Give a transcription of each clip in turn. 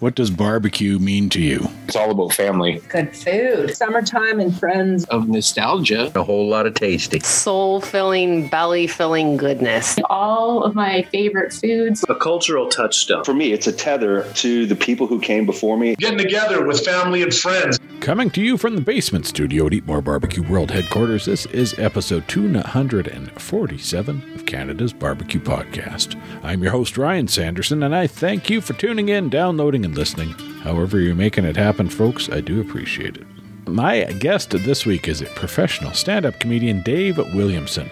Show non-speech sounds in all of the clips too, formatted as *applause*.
What does barbecue mean to you? It's all about family. Good food. Summertime and friends. Of nostalgia. A whole lot of tasty. Soul filling, belly filling goodness. All of my favorite foods. A cultural touchstone. For me, it's a tether to the people who came before me. Getting together with family and friends. Coming to you from the basement studio at Eat More Barbecue World headquarters, this is episode 247 of Canada's Barbecue Podcast. I'm your host, Ryan Sanderson, and I thank you for tuning in, downloading, and listening. However, you're making it happen, folks, I do appreciate it. My guest this week is a professional stand up comedian, Dave Williamson.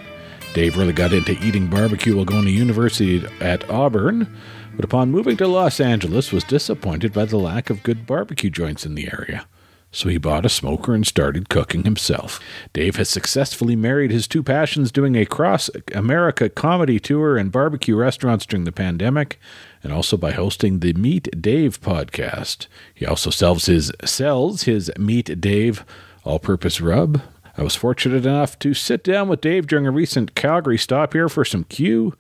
Dave really got into eating barbecue while going to university at Auburn, but upon moving to Los Angeles was disappointed by the lack of good barbecue joints in the area so he bought a smoker and started cooking himself. Dave has successfully married his two passions doing a cross America comedy tour and barbecue restaurants during the pandemic, and also by hosting the Meat Dave podcast. He also sells his sells his Meat Dave all-purpose rub. I was fortunate enough to sit down with Dave during a recent Calgary stop here for some Q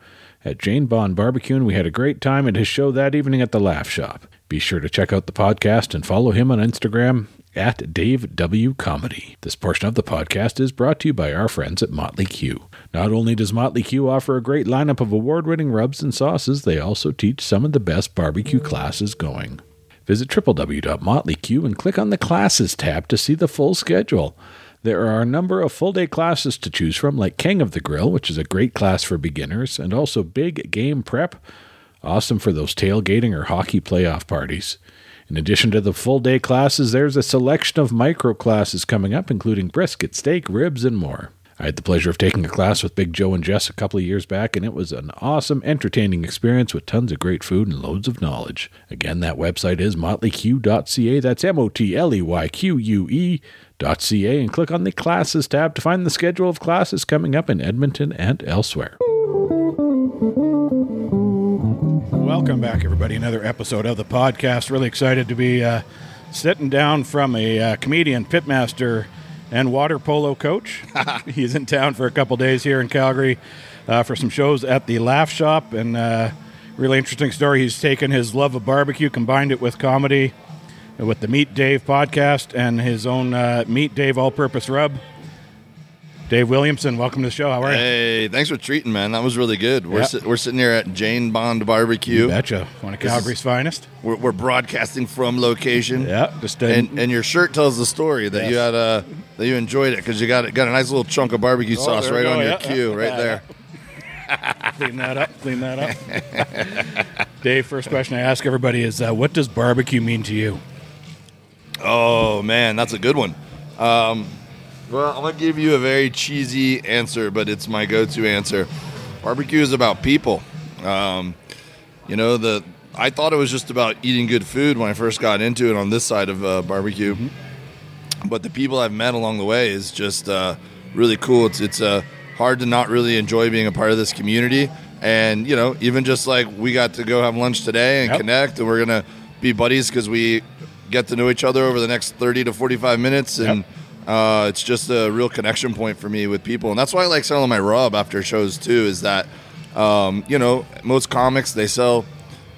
at Jane Bond Barbecue, and we had a great time at his show that evening at the Laugh Shop. Be sure to check out the podcast and follow him on Instagram at Dave W. Comedy. This portion of the podcast is brought to you by our friends at Motley Que. Not only does Motley Que offer a great lineup of award winning rubs and sauces, they also teach some of the best barbecue classes going. Visit www.motleyque and click on the Classes tab to see the full schedule. There are a number of full day classes to choose from, like King of the Grill, which is a great class for beginners, and also Big Game Prep, awesome for those tailgating or hockey playoff parties. In addition to the full day classes, there's a selection of micro classes coming up, including brisket, steak, ribs, and more. I had the pleasure of taking a class with Big Joe and Jess a couple of years back, and it was an awesome, entertaining experience with tons of great food and loads of knowledge. Again, that website is motleyque.ca. That's M O T L E Y Q U E.ca, and click on the classes tab to find the schedule of classes coming up in Edmonton and elsewhere. Welcome back, everybody. Another episode of the podcast. Really excited to be uh, sitting down from a uh, comedian, pitmaster, and water polo coach. *laughs* He's in town for a couple days here in Calgary uh, for some shows at the Laugh Shop. And uh, really interesting story. He's taken his love of barbecue, combined it with comedy, with the Meat Dave podcast, and his own uh, Meat Dave all purpose rub. Dave Williamson, welcome to the show. How are you? Hey, thanks for treating, man. That was really good. We're, Yep. si- we're sitting here at Jane Bond Barbecue. You betcha. One of Calgary's is- finest. We're, we're broadcasting from location. Yeah, just And, and your shirt tells the story that you had uh, that you enjoyed it because you got got a nice little chunk of barbecue Oh, sauce right on your yeah, cue, right there. *laughs* clean that up. Clean that up. Dave, first question I ask everybody is, uh, what does barbecue mean to you? Oh man, that's a good one. Um, well, I'm gonna give you a very cheesy answer, but it's my go-to answer. Barbecue is about people. Um, you know, the I thought it was just about eating good food when I first got into it on this side of uh, barbecue, but the people I've met along the way is just uh, really cool. It's it's uh, hard to not really enjoy being a part of this community, and you know, even just like we got to go have lunch today and Yep. connect, and we're gonna be buddies because we get to know each other over the next 30 to 45 minutes and uh, it's just a real connection point for me with people and that's why i like selling my rub after shows too is that um, you know most comics they sell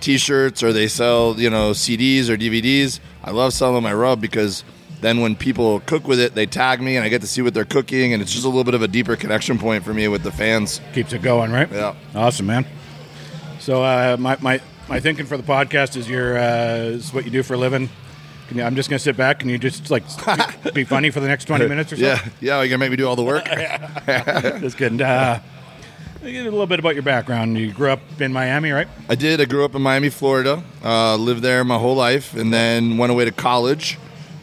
t-shirts or they sell you know cds or dvds i love selling my rub because then when people cook with it they tag me and i get to see what they're cooking and it's just a little bit of a deeper connection point for me with the fans Keeps it going, right? Yeah. Awesome, man. So uh, my, my my thinking for the podcast is your uh, is what you do for a living. Can you, I'm just gonna sit back. Can you just like *laughs* be, funny for the next 20 minutes or so? yeah yeah you're gonna make me do all the work *laughs* Just kidding. Uh, a little bit about your background. You grew up in Miami, right? I did. I grew up in Miami, Florida. Uh, lived there my whole life, and then went away to college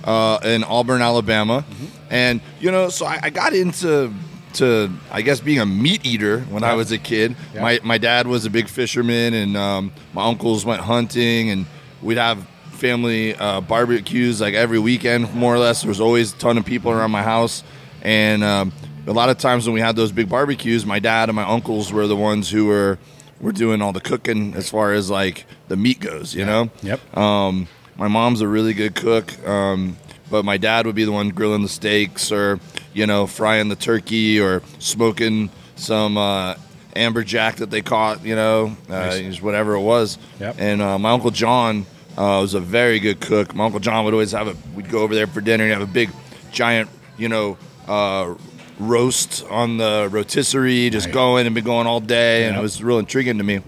uh, in Auburn, Alabama. And you know, so I, I got into to I guess being a meat eater when I was a kid. Yeah. My my dad was a big fisherman, and um, my uncles went hunting, and we'd have family uh, barbecues like every weekend, more or less. There was always a ton of people around my house, and um, a lot of times when we had those big barbecues, my dad and my uncles were the ones who were were doing all the cooking as far as like the meat goes. You know. Yep. Um, my mom's a really good cook, um, but my dad would be the one grilling the steaks or, you know, frying the turkey or smoking some uh, amberjack that they caught, you know, uh, Nice. just whatever it was. Yep. And uh, my uncle John Uh, was a very good cook. My uncle John would always have a. We'd go over there for dinner and have a big, giant, you know, uh, roast on the rotisserie, just Right. going and been going all day, and it was real intriguing to me.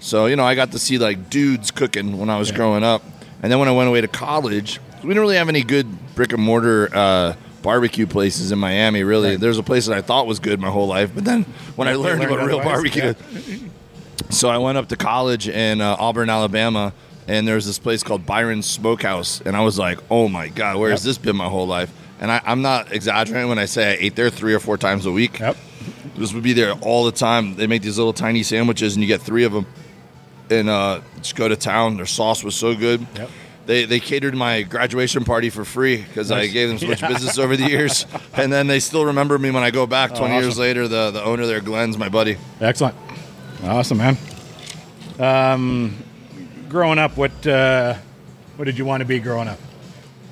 So you know, I got to see like dudes cooking when I was growing up, and then when I went away to college, we didn't really have any good brick and mortar uh, barbecue places in Miami. Really, Right. there's a place that I thought was good my whole life, but then when I learned learned what real barbecue, yeah. *laughs* so I went up to college in uh, Auburn, Alabama, and there's this place called Byron's Smokehouse, and I was like, "Oh my god, where has this been my whole life?" And I, I'm not exaggerating when I say I ate there three or four times a week. Yep. This would be there all the time. They make these little tiny sandwiches, and you get three of them, and uh, just go to town. Their sauce was so good. Yep. They, they catered my graduation party for free because I gave them so much *laughs* business over the years, and then they still remember me when I go back 20 years Oh, awesome. later. The the owner there, Glenn's my buddy. Excellent. Awesome, man. Um, growing up, what uh, what did you want to be growing up?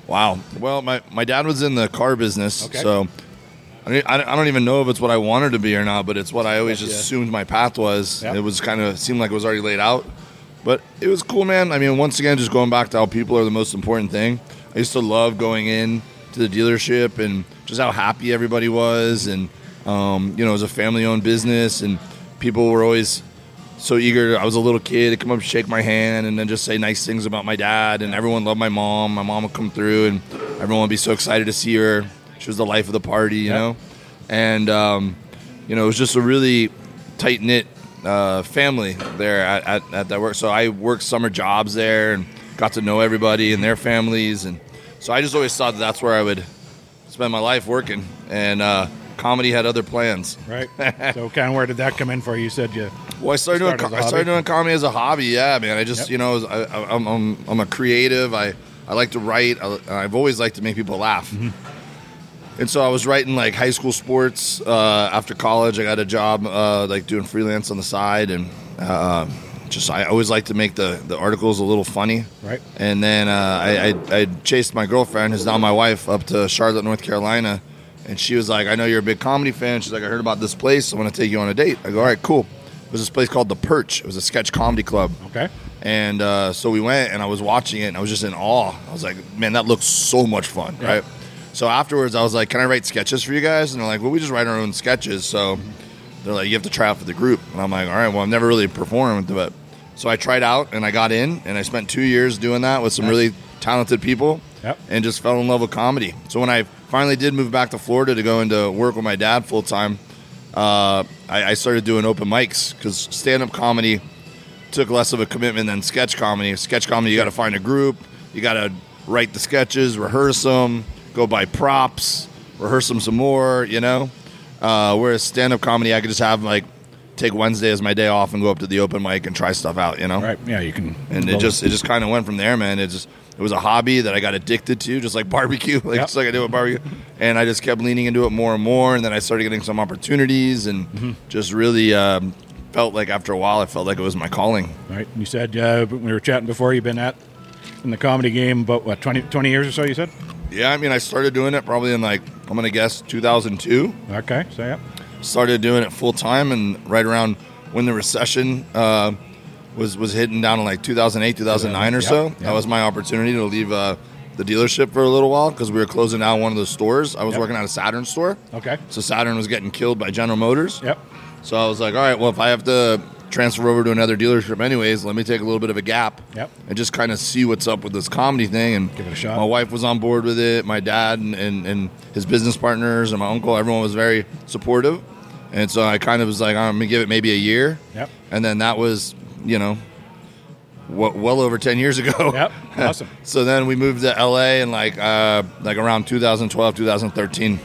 Wow. Well, my, my dad was in the car business, Okay. so I, mean, I I don't even know if it's what I wanted to be or not, but it's what I always just Yeah. assumed my path was. Yep. It was kind of seemed like it was already laid out, but it was cool, man. I mean, once again, just going back to how people are the most important thing. I used to love going in to the dealership and just how happy everybody was, and um, you know, it was a family-owned business, and people were always so eager. I was a little kid to come up, shake my hand, and then just say nice things about my dad. And everyone loved my mom. My mom would come through, and everyone would be so excited to see her. She was the life of the party, you Yeah. know. And um, you know, it was just a really tight knit uh, family there at, at, at that work. So I worked summer jobs there and got to know everybody and their families. And so I just always thought that that's where I would spend my life working. And uh, comedy had other plans. Right. *laughs* so, kind of where did that come in for you? You said you. Well, I started, doing Started a I started doing comedy as a hobby. Yeah, man. I just Yep. you know I, I, I'm, I'm I'm a creative. I I like to write. I, I've always liked to make people laugh. Mm-hmm. And so I was writing like high school sports. Uh, after college, I got a job uh, like doing freelance on the side, and uh, just I always like to make the the articles a little funny. Right. And then uh, I, I I chased my girlfriend, who's now my wife, up to Charlotte, North Carolina, and she was like, "I know you're a big comedy fan." She's like, "I heard about this place. I want to take you on a date." I go, "All right, cool." It was this place called the Perch. It was a sketch comedy club. Okay. And uh, so we went, and I was watching it, and I was just in awe. I was like, "Man, that looks so much fun!" Yeah. Right. So afterwards, I was like, "Can I write sketches for you guys?" And they're like, "Well, we just write our own sketches." So they're like, "You have to try out for the group." And I'm like, "All right, well, I've never really performed, but." So I tried out, and I got in, and I spent two years doing that with some Nice. really talented people, Yep. and just fell in love with comedy. So when I finally did move back to Florida to go into work with my dad full time, uh, I, I started doing open mics because stand up comedy took less of a commitment than sketch comedy. Sketch comedy, you got to find a group, you got to write the sketches, rehearse them, go buy props, rehearse them some more, you know. Uh, whereas stand up comedy, I could just have like take Wednesday as my day off and go up to the open mic and try stuff out, you know. Right. Yeah, you can. And it just it just kind of went from there, man. It just it was a hobby that I got addicted to, just like barbecue, *laughs* like Yep. just like I do with barbecue. And I just kept leaning into it more and more, and then I started getting some opportunities, and Mm-hmm. just really um, felt like after a while, I felt like it was my calling. Right. You said uh, we were chatting before. You've been at in the comedy game about what 20, 20 years or so. You said. Yeah, I mean, I started doing it probably in like I'm gonna guess 2002. Okay. So yeah. Started doing it full time, and right around when the recession uh, was was hitting down in like 2008, 2009 or so, yep. that was my opportunity to leave uh, the dealership for a little while because we were closing down one of the stores. I was Yep. working at a Saturn store, Okay. so Saturn was getting killed by General Motors. Yep. So I was like, all right, well, if I have to transfer over to another dealership anyways, let me take a little bit of a gap Yep. and just kind of see what's up with this comedy thing. And Give it a shot. My wife was on board with it. My dad and, and, and his business partners and my uncle, everyone was very supportive. And so I kind of was like, I'm going to give it maybe a year. Yep. And then that was, you know, w- well over 10 years ago. Yep. *laughs* Awesome. So then we moved to LA in like, uh, like around 2012, 2013.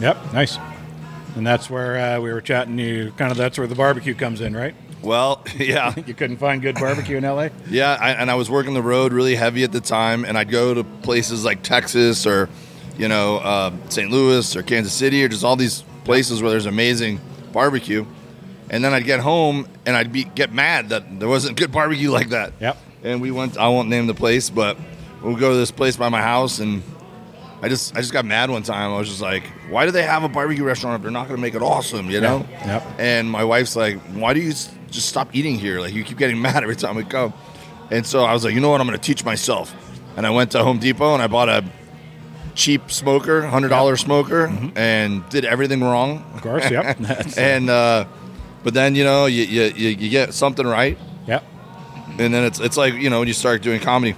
Yep. Nice. And that's where uh, we were chatting. You kind of that's where the barbecue comes in, right? Well, *laughs* yeah. *laughs* You couldn't find good barbecue in LA. Yeah, I, and I was working the road really heavy at the time, and I'd go to places like Texas or, you know, uh, St. Louis or Kansas City or just all these places where there's amazing barbecue. And then I'd get home and I'd be get mad that there wasn't good barbecue like that. Yep. And we went. I won't name the place, but we'll go to this place by my house, and I just I just got mad one time. I was just like, why do they have a barbecue restaurant if they're not going to make it awesome? You know. Yep. And my wife's like, why do you s- just stop eating here? Like you keep getting *laughs* mad every time we go. And so I was like, you know what? I'm going to teach myself. And I went to Home Depot and I bought a cheap smoker, hundred dollar smoker, and did everything wrong. Of course, yep. *laughs* Uh, And uh, but then you know you, you you you get something right, yep. and then it's it's like you know when you start doing comedy,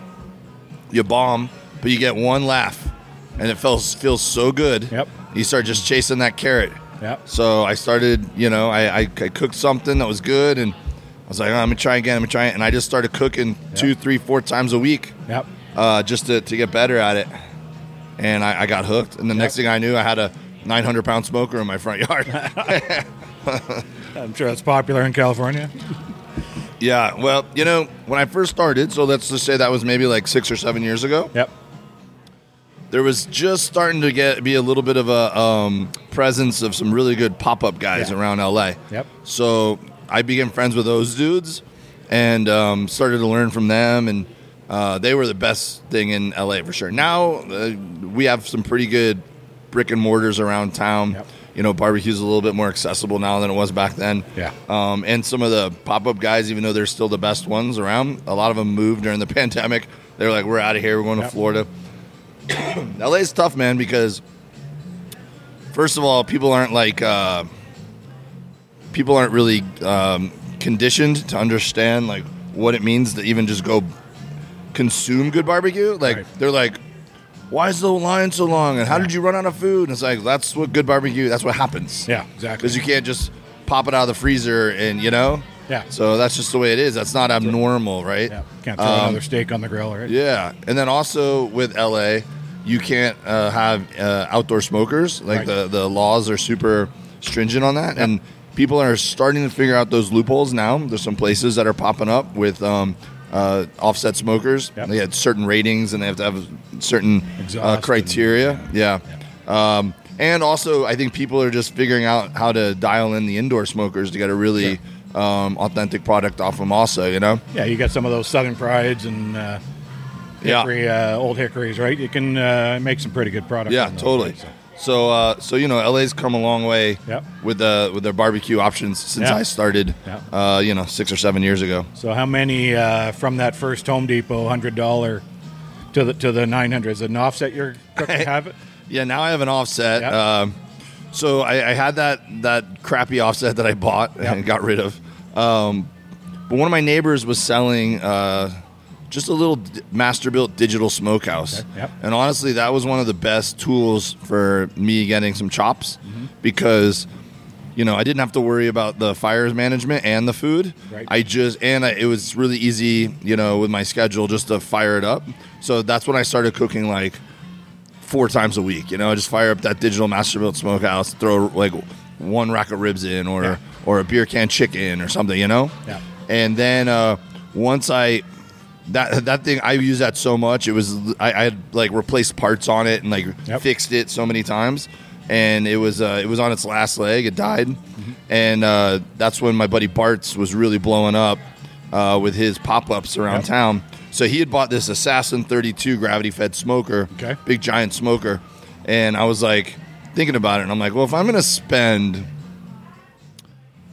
you bomb, but you get one laugh, and it feels feels so good. Yep. You start just chasing that carrot. Yep. So I started, you know, I, I, I cooked something that was good, and I was like, oh, I'm gonna try again. I'm gonna try it, and I just started cooking two, three, four times a week, Yep. uh, just to, to get better at it. And I, I got hooked. And the next thing I knew, I had a 900 pound smoker in my front yard. *laughs* *laughs* *laughs* I'm sure that's popular in California. yeah. Well, you know, when I first started, so let's just say that was maybe like six or seven years ago. Yep. there was just starting to get be a little bit of a um, presence of some really good pop up guys Yeah. around LA. Yep. So I became friends with those dudes and um, started to learn from them, and uh, they were the best thing in LA for sure. Now uh, we have some pretty good brick and mortars around town. Yep. You know, barbecue's a little bit more accessible now than it was back then. Yeah. Um, and some of the pop up guys, even though they're still the best ones around, a lot of them moved during the *laughs* pandemic. They're like, we're out of here. We're going Yep. to Florida. *clears throat* LA's tough, man, because first of all, people aren't like uh, people aren't really um, conditioned to understand like what it means to even just go consume good barbecue. Like Right. they're like, why is the line so long? And how did you run out of food? And it's like that's what good barbecue. That's what happens. Yeah, exactly. because you can't just pop it out of the freezer and you know. Yeah. So that's just the way it is. That's not abnormal, right? Yeah. Can't throw Um, another steak on the grill, right? yeah, and then also with LA, you can't uh, have uh, outdoor smokers. Like Right. the the laws are super stringent on that, and people are starting to figure out those loopholes now. There's some places that are popping up with um, uh, offset smokers. Yep. They had certain ratings, and they have to have certain uh, criteria. Yeah. Um, and also, I think people are just figuring out how to dial in the indoor smokers to get a really um, authentic product off them. Also, you know. Yeah, you got some of those Southern Prides and uh, Yeah. hickory, uh, old hickories, right? You can uh, make some pretty good product. Yeah, totally. right? So- So, uh, so you know, LA's come a long way Yep. with the with their barbecue options since Yeah. I started. Yeah. Uh, you know, six or seven years ago. So how many uh, from that first Home Depot hundred dollar to the to the nine hundred? Is it an offset you're cooking *laughs* have it? Yeah, now I have an offset. Yep. Um, so I, I had that that crappy offset that I bought Yep. and got rid of. Um, but one of my neighbors was selling uh, just a little d- Masterbuilt digital smokehouse. Okay, yep. And honestly, that was one of the best tools for me getting some chops Mm-hmm. because you know I didn't have to worry about the fires management and the food. Right. I just and I, it was really easy, you know, with my schedule just to fire it up. So that's when I started cooking like four times a week. You know, I just fire up that digital Masterbuilt smokehouse, throw like one rack of ribs in, or Yeah. or a beer can chicken or something. You know, Yeah. and then uh, once I that that thing I use that so much, it was I, I had like replaced parts on it and like Yep. fixed it so many times. And it was uh, it was on its last leg. It died, and uh, that's when my buddy Bart's was really blowing up uh, with his pop ups around Yep. town. So he had bought this Assassin 32 gravity fed smoker, Okay. big giant smoker, and I was like thinking about it, and I'm like, well, if I'm gonna spend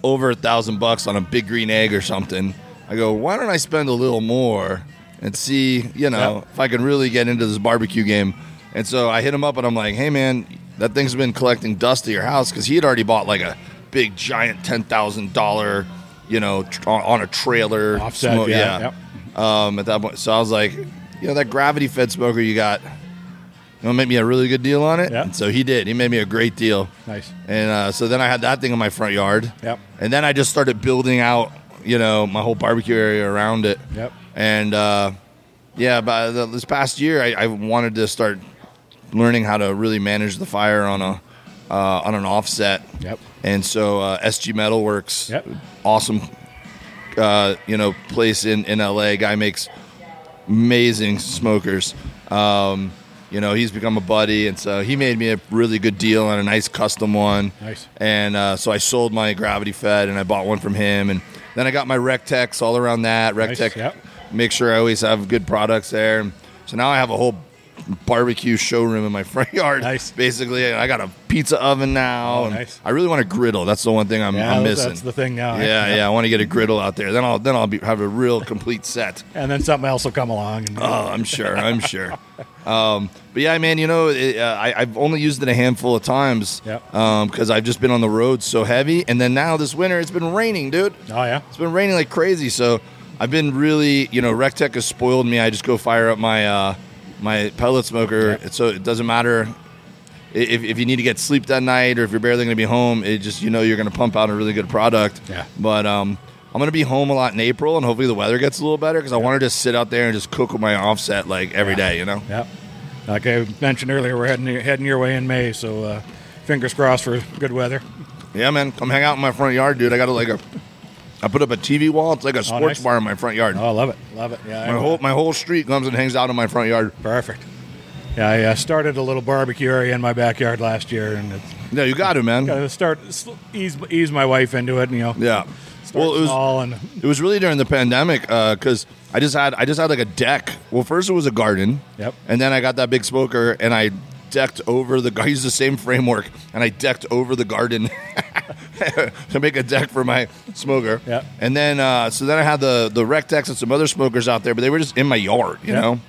over a thousand bucks on a big green egg or something, I go, why don't I spend a little more and see, you know, Yep. if I can really get into this barbecue game. And so I hit him up and I'm like, hey man, that thing's been collecting dust at your house because he had already bought like a big giant ten thousand dollar, you know, tr- on, a trailer Offset, smoke- yeah, yep. Um, at that point, so I was like, you know, that gravity fed smoker you got, you want to make me a really good deal on it? Yeah. And so he did. He made me a great deal. Nice. And uh, so then I had that thing in my front yard. Yep. And then I just started building out, you know, my whole barbecue area around it. Yep. And uh, yeah, by the, this past year, I, I wanted to start learning how to really manage the fire on a uh, on an offset. Yep. And so uh, SG Metalworks, Yep. awesome, uh, you know, place in in LA. Guy makes amazing smokers. Um, you know, he's become a buddy, and so he made me a really good deal on a nice custom one. Nice. And uh, so I sold my gravity fed, and I bought one from him, and then I got my Recteqs all around that. Nice, yep. make sure I always have good products there. So now I have a whole barbecue showroom in my *laughs* front yard. Nice. Basically, I got a pizza oven now. Oh, nice. I really want a griddle. That's the one thing I'm, Yeah, I'm that's missing. the thing now. Yeah, *laughs* yeah. I want to get a griddle out there. Then I'll then I'll be, have a real complete set. And then something else will come along. And, Oh, I'm sure. I'm sure. *laughs* Um, but yeah, man, you know, it, uh, I, I've only used it a handful of times Yep. because I've just been on the road so heavy. And then now this winter, it's been raining, dude. oh yeah. It's been raining like crazy. So I've been really, you know, Recteq has spoiled me. I just go fire up my uh, my pellet smoker. So it doesn't matter if, if you need to get sleep that night or if you're barely going to be home. It just you know you're going to pump out a really good product. Yeah. But um, I'm to be home a lot in April, and hopefully the weather gets a little better because I want to just sit out there and just cook with my offset like every day. You know. Yeah. Like I mentioned earlier, we're heading heading your way in May, so uh, fingers crossed for good weather. Yeah, man. Come hang out in my front yard, dude. I got like a. I put up a TV wall. It's like a sports nice. bar in my front yard. Oh, I love it, love it. Yeah, My I- whole my whole street comes and hangs out in my front yard. perfect. Yeah, I uh, started a little barbecue area in my backyard last year, and it's Yeah, you got to, man. got to start ease ease my wife into it. And, you know, Yeah. Well, it was small and it was really during the pandemic because I just had I just had like a deck. Well, first it was a garden. Yep. And then I got that big smoker and I decked over the. I used the same framework and I decked over the garden *laughs* to make a deck for my smoker. Yep. And then uh, so then I had the the Recteqs and some other smokers out there, but they were just in my yard, you Yep. know.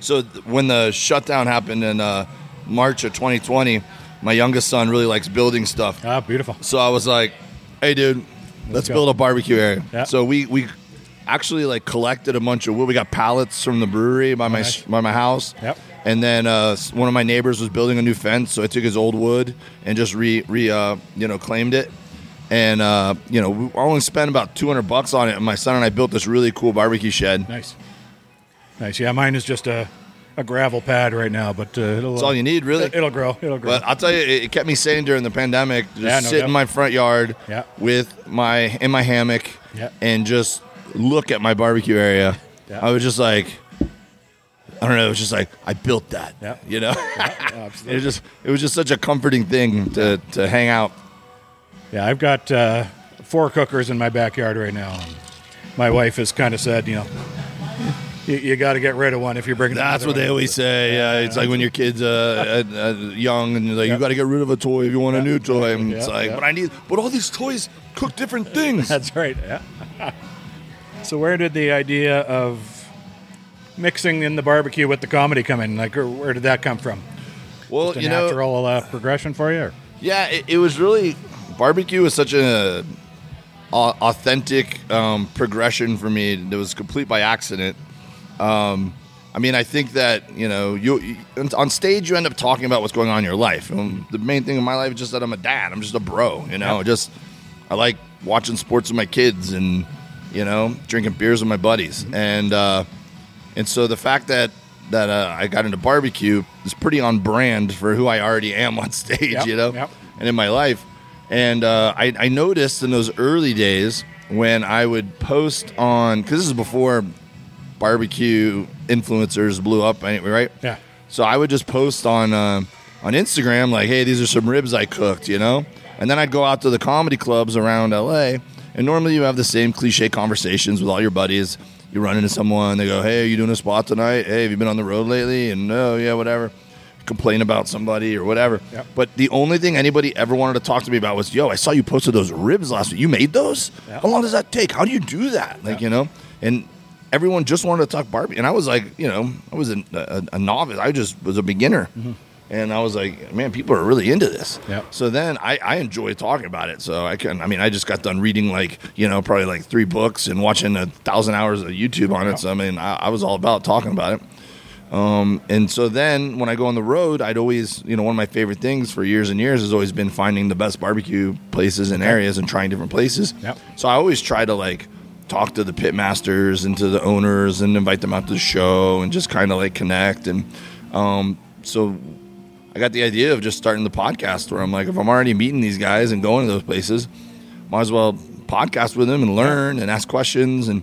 So th- when the shutdown happened in uh, March of 2020, my youngest son really likes building stuff. ah, beautiful. So I was like, "Hey, dude, let's, build a barbecue area." Yeah. So we we actually like collected a bunch of wood. We got pallets from the brewery by my Oh, nice. by my house. Yep. And then uh, one of my neighbors was building a new fence, so I took his old wood and just re re uh, you know claimed it. And uh, you know, we only spent about two hundred bucks on it. And my son and I built this really cool barbecue shed. Nice, nice. Yeah, mine is just a, a gravel pad right now, but uh, it'll That's all you need, really. It'll grow. It'll grow. But I'll tell you, it kept me sane during the pandemic. Just Yeah, no sit doubt. in my front yard Yeah. with my in my hammock Yeah. and just look at my barbecue area. Yeah. I was just like, I don't know. It was just like I built that. Yeah. You know, *laughs* it was just it was just such a comforting thing to to hang out. Yeah, I've got uh, four cookers in my backyard right now. And my wife has kind of said, you know, you, you got to get rid of one if you're bringing. That's what they always say. Yeah, it's like when your kid's uh, uh, uh, young and you're like, you got to get rid of a toy if you want a new toy. And it's like, yeah. but I need, but all these toys cook different things. That's right. Yeah. *laughs* so where did the idea of mixing in the barbecue with the comedy come in? Like, or where did that come from? well, Just a you know, natural uh, progression for you? Or? Yeah, it, it was really barbecue was such a, authentic um, progression for me. That was complete by accident. Um, I mean, I think that you know, you you- on stage you end up talking about what's going on in your life. And the main thing in my life is just that I'm a dad. I'm just a bro. You know, just I like watching sports with my kids and you know drinking beers with my buddies. And uh, and so the fact that that uh, I got into barbecue is pretty on brand for who I already am on *laughs* stage, Yep, you know, yep. and in my life. And uh, I, I noticed in those early days when I would post on, because this is before barbecue influencers blew up, anyway, right? Yeah. So I would just post on uh, on Instagram like, "Hey, these are some ribs I cooked," you know. And then I'd go out to the comedy clubs around LA, and normally you have the same cliche conversations with all your buddies. You run into someone, they go, "Hey, are you doing a spot tonight? Hey, have you been on the road lately?" And no, yeah, whatever. Complain about somebody or whatever. Yep. But the only thing anybody ever wanted to talk to me about was, "Yo, I saw you posted those ribs last week. You made those? Yeah. How long does that take? How do you do that?" Like, Yeah. you know, and everyone just wanted to talk barbecue, and I was like, you know, I was a, a, a novice. I just was a beginner, and I was like, man, people are really into this. So then I, I enjoy talking about it. So I can, I mean, I just got done reading like, you know, probably like three books and watching a thousand hours of YouTube on it. So I mean, I, I was all about talking about it. Um, and so then when I go on the road, I'd always, you know, one of my favorite things for years and years has always been finding the best barbecue places and areas and trying different places. Yep. So I always try to like talk to the pit masters and to the owners and invite them out to the show and just kind of like connect. And um, so I got the idea of just starting the podcast where I'm like, if I'm already meeting these guys and going to those places, might as well podcast with them and learn and ask questions. And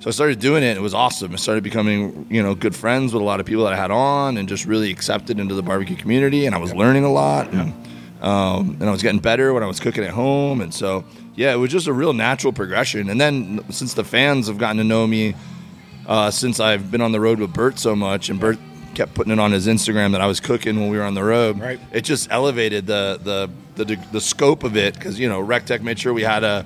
so I started doing it. It was awesome. I started becoming, you know, good friends with a lot of people that I had on and just really accepted into the barbecue community. And I was learning a lot. And, um, and I was getting better when I was cooking at home. And so, yeah, it was just a real natural progression. And then since the fans have gotten to know me uh, since I've been on the road with Bert so much, and Bert kept putting it on his Instagram that I was cooking when we were on the road. Right. It just elevated the the the, the scope of it because you know Recteq made sure we had a,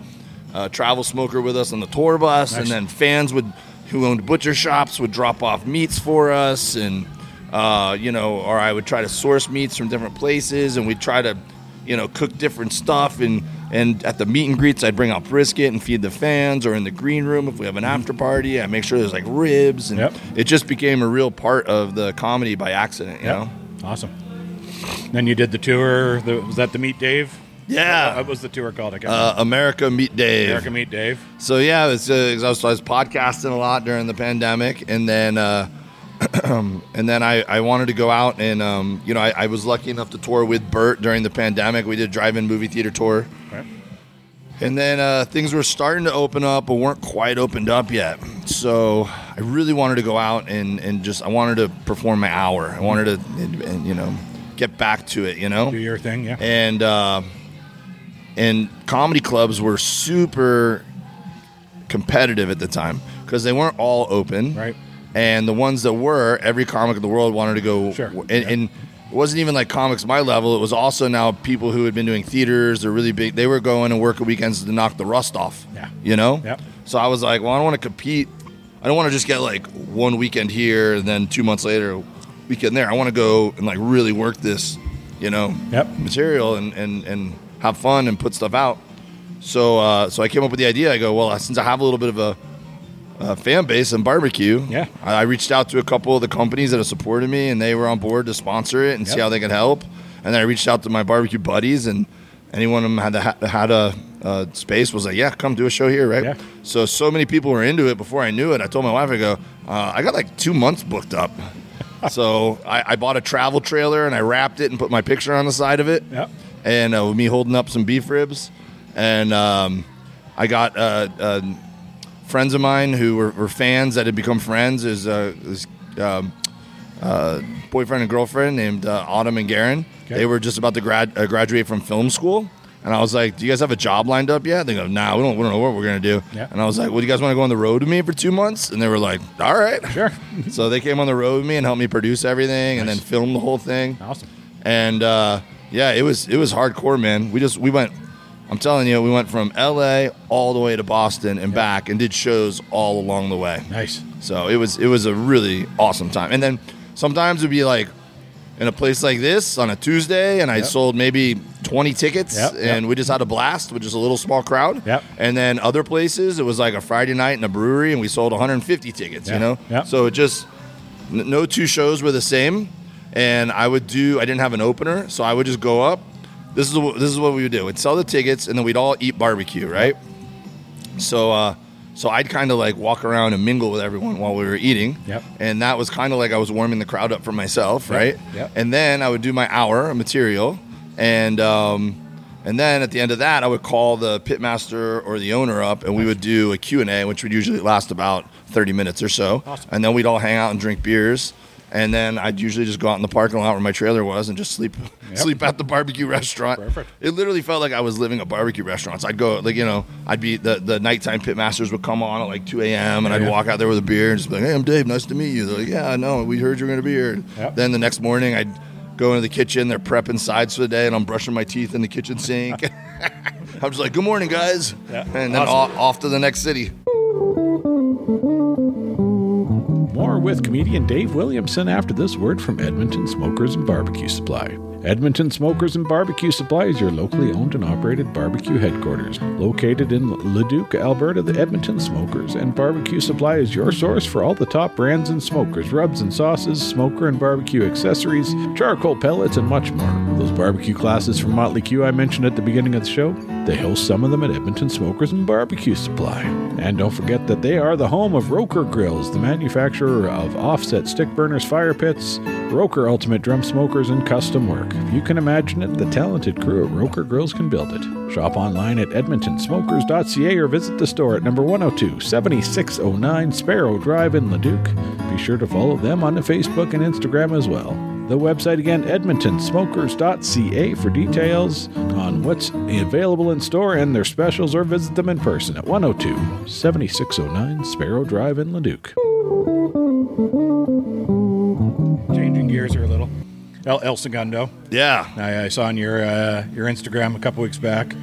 a travel smoker with us on the tour bus, Nice. and then fans would who owned butcher shops would drop off meats for us, and uh, you know, or I would try to source meats from different places, and we'd try to you know cook different stuff and. And at the meet and greets, I'd bring out brisket and feed the fans, or in the green room if we have an after party, I make sure there's like ribs, and Yep. it just became a real part of the comedy by accident. You Yep. know? Awesome. Then you did the tour. The, was that the Meat Dave? Yeah. What was the tour called? I Uh, America Meat Dave. America Meat Dave. So yeah, it's, uh, I, was, I was podcasting a lot during the pandemic, and then uh, *clears throat* and then I, I wanted to go out and um, you know I, I was lucky enough to tour with Bert during the pandemic. We did drive-in movie theater tour, Right. and then uh, things were starting to open up, but weren't quite opened up yet. So I really wanted to go out and, and just I wanted to perform my hour. I wanted to and, and, you know get back to it. You know, Do your thing, yeah. and uh, and comedy clubs were super competitive at the time because they weren't all open, Right. And the ones that were, every comic in the world wanted to go, Sure. and, Yeah. and it wasn't even like comics my level. It was also now people who had been doing theaters. They're really big. They were going and working weekends to knock the rust off. Yeah. you know. Yep. So I was like, well, I don't want to compete. I don't want to just get like one weekend here and then two months later, weekend there. I want to go and like really work this, you know, Yep. material and, and, and have fun and put stuff out. So uh, so I came up with the idea. I go, well, since I have a little bit of a, a fan base and barbecue, Yeah. I, I reached out to a couple of the companies that have supported me, and they were on board to sponsor it and see how they could help. And then I reached out to my barbecue buddies, and anyone of them had a, had a, uh space was like, yeah, come do a show here, right? Yeah. So so many people were into it before I knew it. I told my wife, I go, uh, I got like two months booked up. *laughs* so I, I bought a travel trailer and I wrapped it and put my picture on the side of it Yep. and uh, with me holding up some beef ribs, and um, I got uh, uh, friends of mine who were, were fans that had become friends. Is uh, um, uh, boyfriend and girlfriend named uh, Autumn and Garen. Okay. They were just about to grad uh, graduate from film school. And I was like, "Do you guys have a job lined up yet?" They go, "Nah, we don't. We don't know what we're gonna do." Yeah. And I was like, "Well, do you guys want to go on the road with me for two months?" And they were like, "All right." Sure. *laughs* so they came on the road with me and helped me produce everything, and Nice. then film the whole thing Awesome. and uh, yeah, it was it was hardcore, man. We just we went. I'm telling you, we went from L.A. all the way to Boston and back, and did shows all along the way. Nice. So it was it was a really awesome time. And then sometimes it'd be like in a place like this on a Tuesday, and I Yep. sold maybe 20 tickets, Yep, and yep. we just had a blast with just a little small crowd. Yep. And then other places, it was like a Friday night in a brewery, and we sold 150 tickets. Yeah, You know, yep. so it just n- no two shows were the same. And I would do. I didn't have an opener, so I would just go up. This is what, this is what we would do. We'd sell the tickets, and then we'd all eat barbecue, right? So, uh, so I'd kind of like walk around and mingle with everyone while we were eating. Yep. And that was kind of like I was warming the crowd up for myself, Yep, right? yep. And then I would do my hour of material, and um, and then at the end of that, I would call the pitmaster or the owner up, and we would do a Q and A, which would usually last about thirty minutes or so. Awesome. And then we'd all hang out and drink beers. And then I'd usually just go out in the parking lot where my trailer was and just sleep *laughs* sleep at the barbecue restaurant. Perfect. It literally felt like I was living at barbecue restaurants. I'd go like you know I'd be the the nighttime pitmasters would come on at like two a.m. and I'd Yeah. walk out there with a beer and just be like, "Hey, I'm Dave. Nice to meet you." They're like, "Yeah, no, we heard you're going to be here." Yep. Then the next morning I'd go into the kitchen. They're prepping sides for the day, and I'm brushing my teeth in the kitchen sink. *laughs* I'm just like, "Good morning, guys," Yeah. and then Awesome. off, off to the next city. More with comedian Dave Williamson after this word from Edmonton Smokers and Barbecue Supply. Edmonton Smokers and Barbecue Supply is your locally owned and operated barbecue headquarters. Located in Leduc, Alberta, the Edmonton Smokers and Barbecue Supply is your source for all the top brands and smokers, rubs and sauces, smoker and barbecue accessories, charcoal pellets, and much more. Those barbecue classes from Motley Que I mentioned at the beginning of the show, they host some of them at Edmonton Smokers and Barbecue Supply. And don't forget that they are the home of Roker Grills, the manufacturer of offset stick burners, fire pits, Roker Ultimate Drum Smokers, and custom work. If you can imagine it, the talented crew at Roker Grills can build it. Shop online at edmontonsmokers.ca or visit the store at number 102 7609 Sparrow Drive in Leduc. Be sure to follow them on the Facebook and Instagram as well. The website again, edmontonsmokers.ca for details on what's available in store and their specials, or visit them in person at 102 7609 Sparrow Drive in Leduc. Changing gears here a little. El, El Segundo. Yeah. I, I saw on your uh, your Instagram a couple weeks back,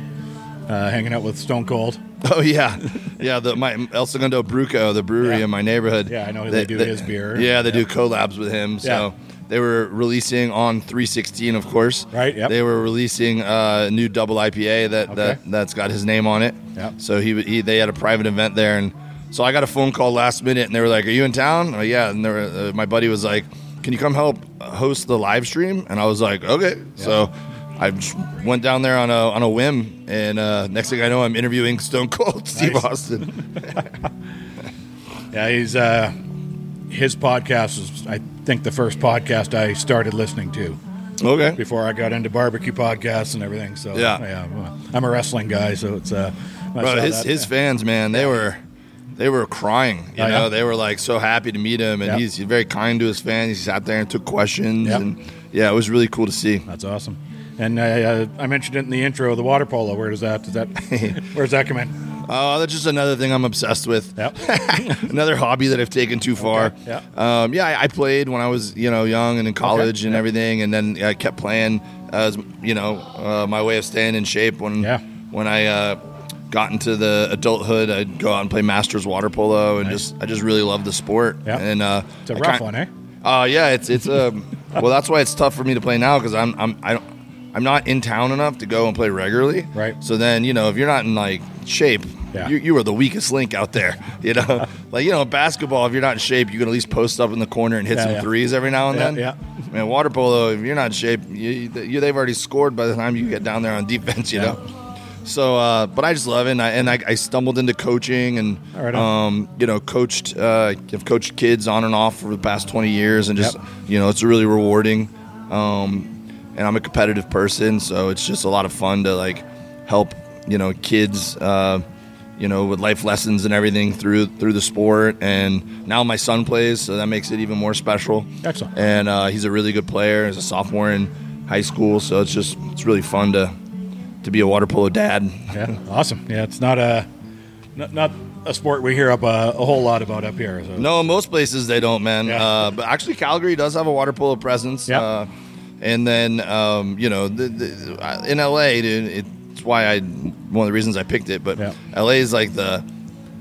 uh, hanging out with Stone Cold. *laughs* Oh yeah, yeah. The my El Segundo Bruco, the brewery Yeah. in my neighborhood. Yeah, I know they do his beer. Yeah, they Yeah. do collabs with him. So Yeah. They were releasing on 316, of course. Right, yep. They were releasing uh, a new double IPA that, Okay. that that's got his name on it. Yep. So he, he they had a private event there, and so I got a phone call last minute, and they were like, "Are you in town?" Like, yeah, and were, uh, my buddy was like, "Can you come help host the live stream?" And I was like, "Okay." So. I went down there on a on a whim, and uh, next thing I know, I'm interviewing Stone Cold *laughs* Steve Nice. Austin. *laughs* Yeah, he's uh, his podcast is I think the first podcast I started listening to Okay. before I got into barbecue podcasts and everything. So Yeah. yeah, well, I'm a wrestling guy, so it's uh, Bro, his that. his fans, man, they were they were crying. You Oh, know, yeah? they were like so happy to meet him, and Yeah. he's very kind to his fans. He sat there and took questions, Yeah. and yeah, it was really cool to see. That's awesome. And uh, uh, I mentioned it in the intro, the water polo. Where does that does that *laughs* where does that come in? Oh, that's just another thing I'm obsessed with. Yep. *laughs* another hobby that I've taken too far. Okay, yeah. Um, yeah, I, I played when I was you know young and in college and yeah. everything, and then I kept playing as you know uh, my way of staying in shape. When Yeah. when I uh, got into the adulthood, I'd go out and play masters water polo, and Nice. just I just really love the sport. Yeah. And uh, It's a rough one, eh? Uh, yeah, it's it's um, *laughs* well, that's why it's tough for me to play now because I'm I'm I don't I'm not in town enough to go and play regularly. Right. So then you know if you're not in like shape, Yeah. you you are the weakest link out there. *laughs* You know, *laughs* like you know basketball, if you're not in shape, you can at least post up in the corner and hit Yeah, some yeah. threes every now and then. yeah. Man, water polo, if you're not in shape, you, you they've already scored by the time you get down there on defense. You know. So, uh, but I just love it, and I, and I, I stumbled into coaching, and right um, you know, coached, uh, I've coached kids on and off for the past twenty years, and just Yep. you know, it's really rewarding. Um, and I'm a competitive person, so it's just a lot of fun to like help you know kids, uh, you know, with life lessons and everything through through the sport. And now my son plays, so that makes it even more special. Excellent. And uh, he's a really good player. He's a sophomore in high school, so it's just it's really fun to to be a water polo dad. Yeah, awesome. Yeah, it's not a not, not a sport we hear up a, a whole lot about up here. So. No, most places they don't, man. Yeah. Uh, but actually, Calgary does have a water polo presence. Yeah. Uh, and then, um, you know, the, the, uh, in LA, dude, it's why I one of the reasons I picked it. But Yeah. LA is like the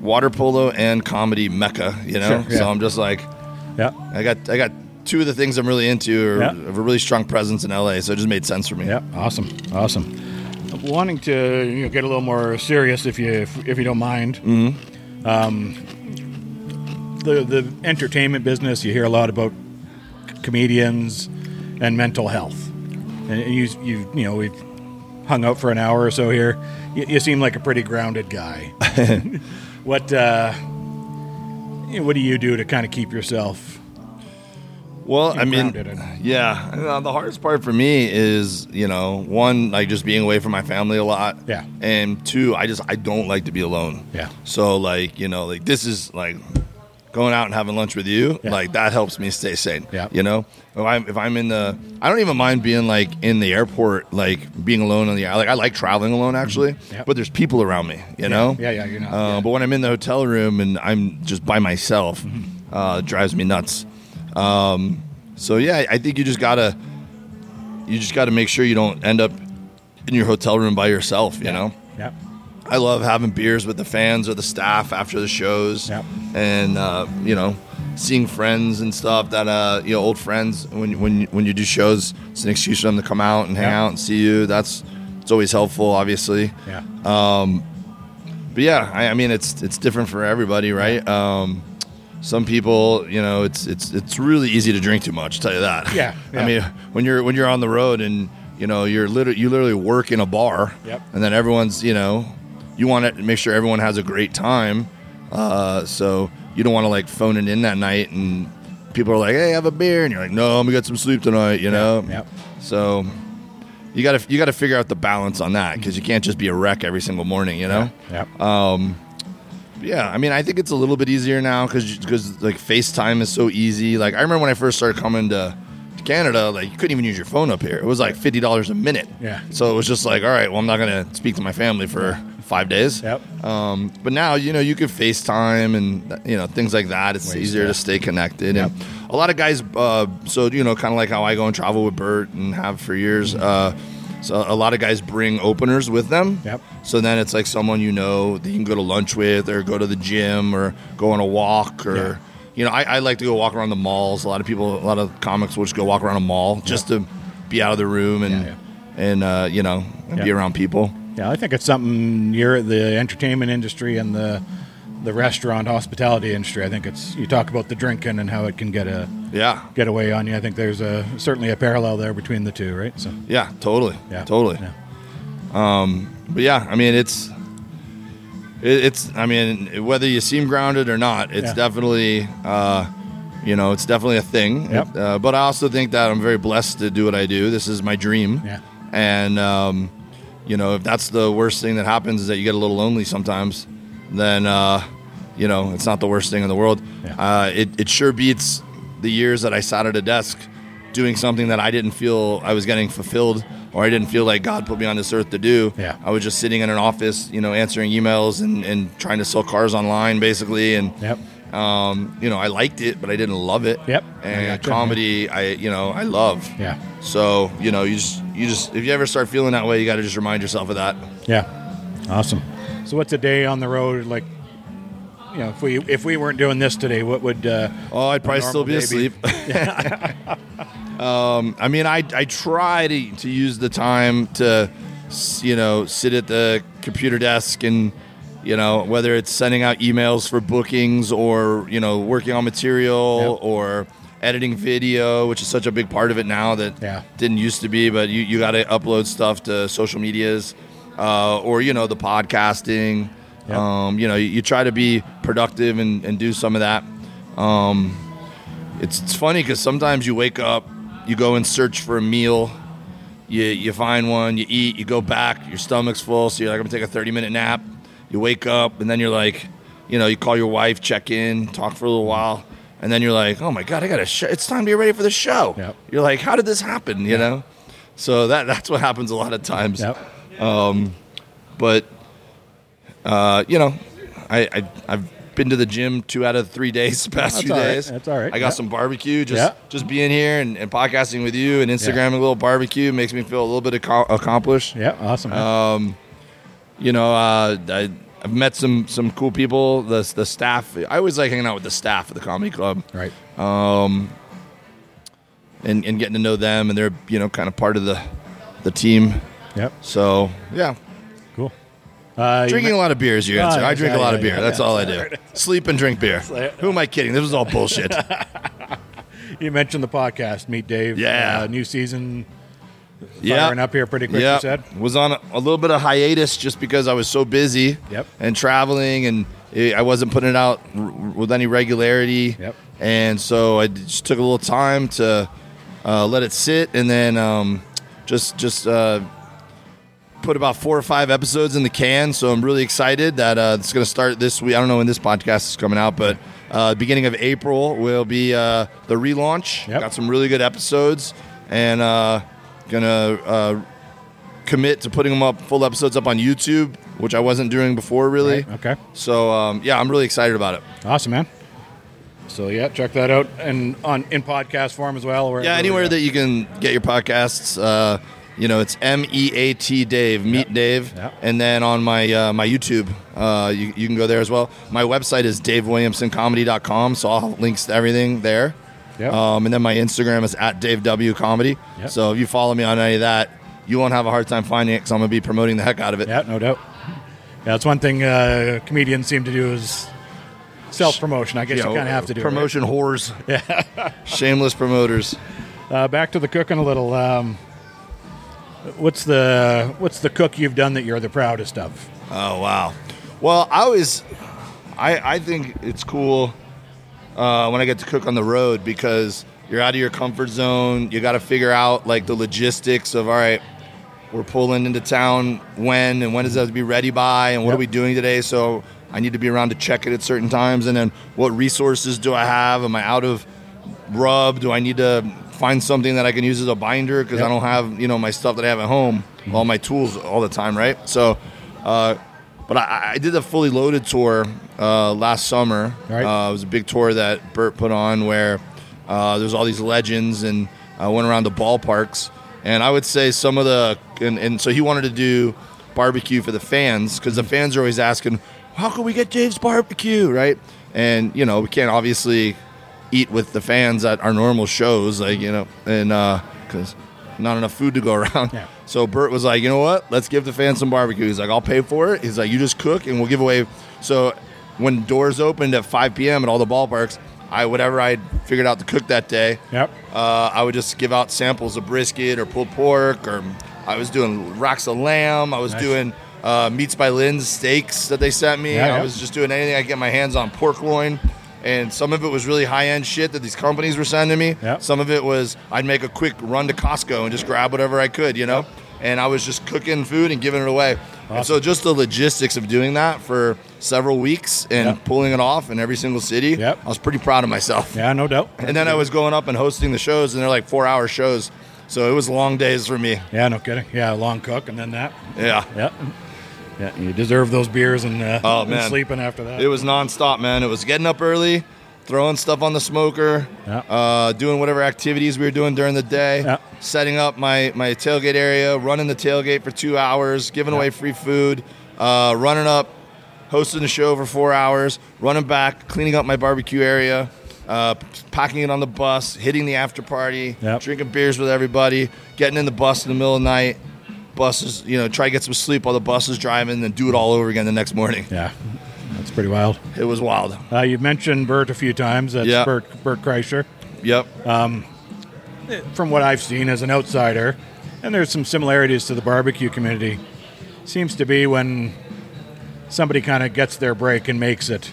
water polo and comedy mecca, you know. Sure, yeah. So I'm just like, Yeah, I got I got two of the things I'm really into are Yeah. have a really strong presence in LA, so it just made sense for me. yeah, awesome, awesome. Wanting to you know, get a little more serious, if you if, if you don't mind. Mm-hmm. Um, the the entertainment business, you hear a lot about c- comedians and mental health, and you you you know we've hung out for an hour or so here. You, you seem like a pretty grounded guy. *laughs* what uh, you know, what do you do to kind of keep yourself? Well, I mean, grounded yeah. Uh, the hardest part for me is, you know, one like just being away from my family a lot. Yeah. And two, I just I don't like to be alone. Yeah. So like, you know, like this is like going out and having lunch with you, Yeah. like that helps me stay sane. Yeah. You know, if I'm if I'm in the, I don't even mind being like in the airport, like being alone on the like I like traveling alone actually, Mm-hmm. Yeah. but there's people around me. You know. Yeah, yeah, you're not. Uh, yeah. But when I'm in the hotel room and I'm just by myself, Mm-hmm. uh, it drives me nuts. Um, so yeah, I- I think you just gotta, you just gotta make sure you don't end up in your hotel room by yourself. You know, yeah. I love having beers with the fans or the staff after the shows, Yep. and uh, you know, seeing friends and stuff that uh, you know, old friends. When when when you do shows, it's an excuse for them to come out and hang Yeah. out and see you. That's it's always helpful, obviously. Yeah. But yeah, I, I mean, it's it's different for everybody, right? Um, some people, you know, it's it's it's really easy to drink too much. Tell you that. Yeah, *laughs* yeah. I mean, when you're when you're on the road and you know you're literally you literally work in a bar, Yep. and then everyone's you know you want to make sure everyone has a great time, uh, so you don't want to like phone it in that night and people are like, hey, have a beer, and you're like, no, I'm gonna get some sleep tonight, you know. Yep. So you got to you got to figure out the balance on that because you can't just be a wreck every single morning, you know. Yep. Yeah, I mean, I think it's a little bit easier now because because like FaceTime is so easy. Like I remember when I first started coming to Canada, like you couldn't even use your phone up here. It was like fifty dollars a minute. Yeah. So it was just like, all right, well, I'm not gonna speak to my family for five days. Yep. Um, but now you know you could FaceTime and you know things like that. It's Ways easier to- to stay connected. And a lot of guys. Uh, so you know, kind of like how I go and travel with Bert and have for years. Uh, so a lot of guys bring openers with them. Yep. So then it's like someone you know that you can go to lunch with, or go to the gym, or go on a walk, or Yeah. You know, I, I like to go walk around the malls. A lot of people, a lot of comics will just go walk around a mall just to be out of the room and Yeah, and uh, you know be around people. Yeah, I think it's something you're the entertainment industry and the the restaurant hospitality industry. I think it's you talk about the drinking and how it can get a Yeah. get away on you. I think there's a certainly a parallel there between the two, right? So Yeah, totally. yeah, totally. Yeah. But yeah, I mean, it's it, it's. I mean, whether you seem grounded or not, it's Yeah. definitely. Uh, you know, it's definitely a thing. Yep. Uh, but I also think that I'm very blessed to do what I do. This is my dream. Yeah. And um, you know, if that's the worst thing that happens is that you get a little lonely sometimes, then uh, you know, it's not the worst thing in the world. Yeah. Uh, it it sure beats the years that I sat at a desk doing something that I didn't feel I was getting fulfilled or I didn't feel like God put me on this earth to do. Yeah. I was just sitting in an office, you know, answering emails and, and trying to sell cars online basically. And, Yep. um, you know, I liked it, but I didn't love it. Yep. And gotcha. comedy, I, you know, I love. Yeah. So, you know, you just, you just, if you ever start feeling that way, you got to just remind yourself of that. Yeah. Awesome. So what's a day on the road like? You know, if we if we weren't doing this today, what would? Uh, Oh, I'd probably still be asleep. *laughs* *laughs* *laughs* um, I mean, I I try to to use the time to, you know, sit at the computer desk and, you know, whether it's sending out emails for bookings or you know working on material Yep. or editing video, which is such a big part of it now that Yeah. didn't used to be. But you you got to upload stuff to social medias, uh, or you know the podcasting. Yep. Um, you know, you, you try to be productive and, and do some of that. Um, it's, it's funny because sometimes you wake up, you go and search for a meal, you, you find one, you eat, you go back, your stomach's full, so you're like, I'm gonna take a 30 minute nap. You wake up, and then you're like, you know, you call your wife, check in, talk for a little while, and then you're like, oh my God, I got to show. It's time to get ready for the show. Yep. You're like, how did this happen? You know? So that that's what happens a lot of times yep. but uh, you know, I, I I've been to the gym two out of three days *laughs* the past That's few right. days. That's all right. I got Yeah. some barbecue. Just Yeah. just being here and, and podcasting with you and Instagramming a little barbecue makes me feel a little bit aco- accomplished. Yeah. Awesome. Um, you know, uh, I, I've met some some cool people. The the staff. I always like hanging out with the staff at the comedy club right. Um, and, and getting to know them, and they're you know kind of part of the the team. Yep. So yeah. Uh, Drinking a lot of beer is your answer. yeah, I drink yeah, a lot yeah, of beer. yeah, That's all I do. Sleep and drink beer. *laughs* Who am I kidding? This is all bullshit. *laughs* *laughs* you mentioned the podcast, Meat Dave. Yeah. Uh, new season yeah. firing up here pretty quick. Yeah. You said. Was on a, a little bit of hiatus just because I was so busy. Yep. And traveling, and it, I wasn't putting it out r- with any regularity. Yep. And so I just took a little time to uh, let it sit, and then um, just just uh, put about four or five episodes in the can. So I'm really excited that uh, it's going to start this week. I don't know when this podcast is coming out, but uh, beginning of April will be uh, the relaunch. Yep. Got some really good episodes, and uh, gonna uh, commit to putting them up full episodes up on YouTube, which I wasn't doing before really. Right, okay. So um, yeah, I'm really excited about it. Awesome, man. So yeah, check that out and on in podcast form as well. Yeah, anywhere that you can get your podcasts. Uh, you know, it's M E A T Dave, Meat Yep. Dave, Yep. and then on my uh, my YouTube, uh, you, you can go there as well. My website is davewilliamsoncomedy.com, so I'll have links to everything there. Yep. Um, and then my Instagram is at Dave W Comedy. So if you follow me on any of that, you won't have a hard time finding it because I'm gonna be promoting the heck out of it. Yeah, no doubt. Yeah, that's one thing uh, comedians seem to do is self promotion. I guess you, know, kind of have to do it, right? promotion whores. *laughs* Yeah, shameless promoters. Uh, back to the cooking a little. Um, what's the what's the cook you've done that you're the proudest of? Oh wow. Well, I always, I I think it's cool uh, when I get to cook on the road because you're out of your comfort zone. You got to figure out like the logistics of all right. We're pulling into town when and when does that to be ready by and what Yep. are we doing today? So I need to be around to check it at certain times and then what resources do I have? Am I out of rub? Do I need to find something that I can use as a binder because Yep. I don't have you know my stuff that I have at home, all my tools all the time, right? So, uh, but I, I did a fully loaded tour uh, last summer. Right. Uh, it was a big tour that Bert put on where Uh, there's all these legends, and I went around the ballparks. And I would say some of the and, and so he wanted to do barbecue for the fans because the fans are always asking, "How can we get Dave's barbecue?" Right? And you know we can't obviously eat with the fans at our normal shows, like you know, and uh because not enough food to go *laughs* around. Yeah. So Bert was like, you know what? Let's give the fans some barbecue. He's like, I'll pay for it. He's like, you just cook and we'll give away. So when doors opened at 5 p.m. at all the ballparks, I whatever I figured out to cook that day, Yep. uh, I would just give out samples of brisket or pulled pork, or I was doing racks of lamb. I was Nice. doing uh, meats by Linz steaks that they sent me. Yeah, I was just doing anything I could get my hands on pork loin. And some of it was really high end shit that these companies were sending me. Yeah. Some of it was I'd make a quick run to Costco and just grab whatever I could, you know? And I was just cooking food and giving it away. And so just the logistics of doing that for several weeks and Yeah. pulling it off in every single city, Yep. I was pretty proud of myself. Yeah, no doubt. *laughs* And then I was going up and hosting the shows, and they're like four hour shows. So it was long days for me. Yeah, no kidding. Yeah, long cook and then that. Yeah. Yeah. Yeah, you deserve those beers and, uh, Oh, and man. sleeping after that. It was nonstop, man. It was getting up early, throwing stuff on the smoker, Yeah. uh, doing whatever activities we were doing during the day, Yeah. setting up my, my tailgate area, running the tailgate for two hours, giving away free food, uh, running up, hosting the show for four hours, running back, cleaning up my barbecue area. Uh, packing it on the bus, hitting the after party, Yep. drinking beers with everybody, getting in the bus in the middle of the night, buses, you know, try to get some sleep while the bus is driving, and then do it all over again the next morning. yeah, that's pretty wild. It was wild. Uh, you've mentioned Bert a few times. That's Yeah. Bert, Bert Kreischer. Yep. From what I've seen as an outsider, and there's some similarities to the barbecue community, seems to be when somebody kind of gets their break and makes it,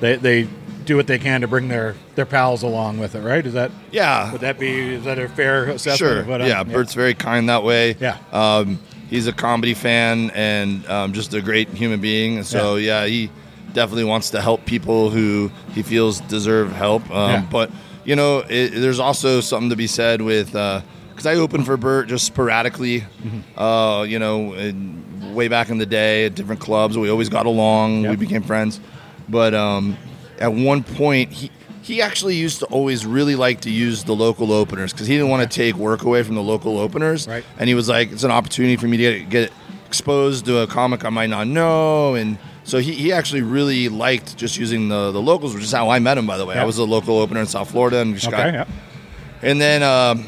they, they do what they can to bring their, their pals along with it, right? Is that Yeah. would that be is that a fair assessment? Sure. Of what yeah, Bert's very kind that way. Yeah. Um, he's a comedy fan and um, just a great human being. And so, yeah. he definitely wants to help people who he feels deserve help. Um, Yeah. But, you know, it, there's also something to be said with, because I opened for Bert just sporadically, Mm-hmm. uh, you know, in, way back in the day at different clubs. We always got along, Yep. we became friends. But um, at one point, he, he actually used to always really like to use the local openers because he didn't want to take work away from the local openers. Right. And he was like, it's an opportunity for me to get, get exposed to a comic I might not know. And so he, he actually really liked just using the, the locals, which is how I met him, by the way. Yeah. I was a local opener in South Florida and just Okay. got Yeah. and then um,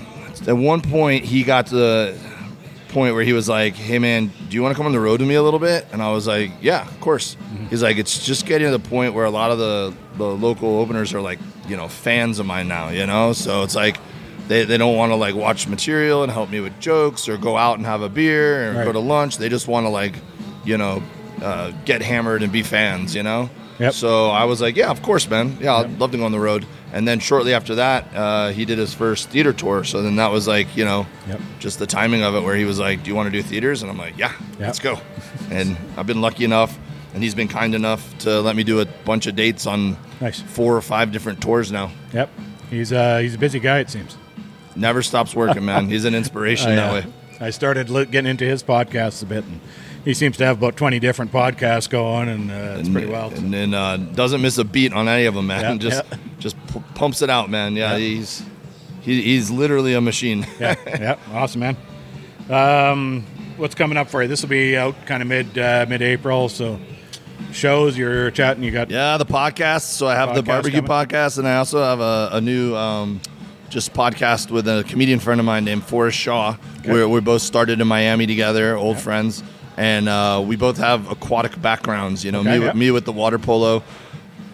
at one point, he got to the point where he was like, "Hey, man, do you want to come on the road with me a little bit?" And I was like, "Yeah, of course." He's like, "It's just getting to the point where a lot of the the local openers are like, you know, fans of mine now. You know, so it's like." They, they don't want to like watch material and help me with jokes or go out and have a beer or Right. go to lunch. They just want to like, you know, uh, get hammered and be fans. You know. Yep. So I was like, yeah, of course, man. Yeah, I'd love to go on the road. And then shortly after that, uh, he did his first theater tour. So then that was like, you know, Yep. just the timing of it where he was like, do you want to do theaters? And I'm like, yeah, Yep. let's go. And I've been lucky enough, and he's been kind enough to let me do a bunch of dates on Nice. four or five different tours now. Yep. He's uh, he's a busy guy. It seems. Never stops working, man. He's an inspiration I, *laughs* that uh, way. I started getting into his podcasts a bit, and he seems to have about twenty different podcasts going, and uh, it's pretty wild. And then uh, doesn't miss a beat on any of them, man. Yeah, just yeah. just p- pumps it out, man. Yeah, Yeah. he's he, he's literally a machine. *laughs* yeah, yeah, awesome, man. Um, what's coming up for you? This will be out kind of mid uh, mid April, so shows you're chatting. You got Yeah, the podcast. So I have the barbecue coming. podcast, and I also have a, a new um, just podcast with a comedian friend of mine named Forrest Shaw. We're, we both started in Miami together, old friends, and uh, we both have aquatic backgrounds. You know, Okay, me, yeah. with me with the water polo.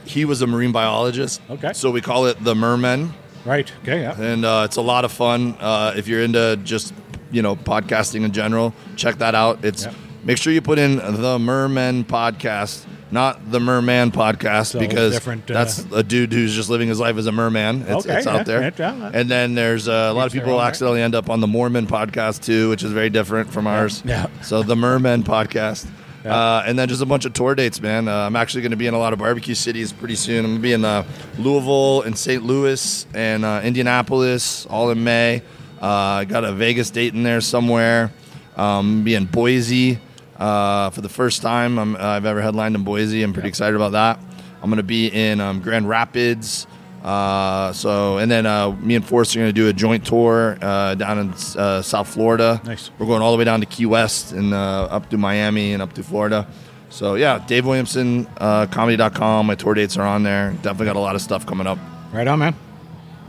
He was a marine biologist. Okay. So we call it the Mermen, right. Okay, yeah, and uh, it's a lot of fun. Uh, if you're into just you know podcasting in general, check that out. It's Yeah. make sure you put in the Mermen podcast, not the Merman podcast, So because different, uh, that's a dude who's just living his life as a merman. It's, Okay, it's out there. And then there's uh, a lot of people own, right? accidentally end up on the Mormon podcast too, which is very different from ours. Yeah. So the Merman podcast. Yeah. Uh, and then just a bunch of tour dates, man. Uh, I'm actually going to be in a lot of barbecue cities pretty soon. I'm going to be in uh, Louisville and St. Louis and uh, Indianapolis all in May. Uh, I got a Vegas date in there somewhere. Um, be in Boise uh, for the first time I'm, I've ever headlined in Boise. I'm pretty excited about that. I'm going to be in um, Grand Rapids Uh, so and then uh, me and Forrest are going to do a joint tour uh, down in uh, South Florida. Nice. We're going all the way down to Key West and uh, up to Miami and up to Florida. So yeah, Dave Williamson uh, comedy.com. My tour dates are on there. Definitely got a lot of stuff coming up. Right on, man.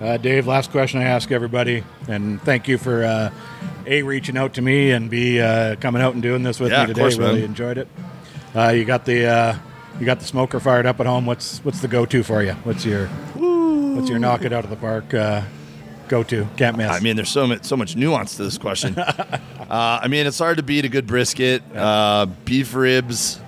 Uh, Dave, last question I ask everybody, and thank you for uh, a reaching out to me and b uh, coming out and doing this with Yeah, me today. course, really man. enjoyed it. Uh, you got the uh, you got the smoker fired up at home. What's what's the go to for you? What's your what's your knock it out of the park uh, go to? Can't miss. I mean, there's so much, so much nuance to this question. *laughs* uh, I mean, it's hard to beat a good brisket. Uh, beef ribs,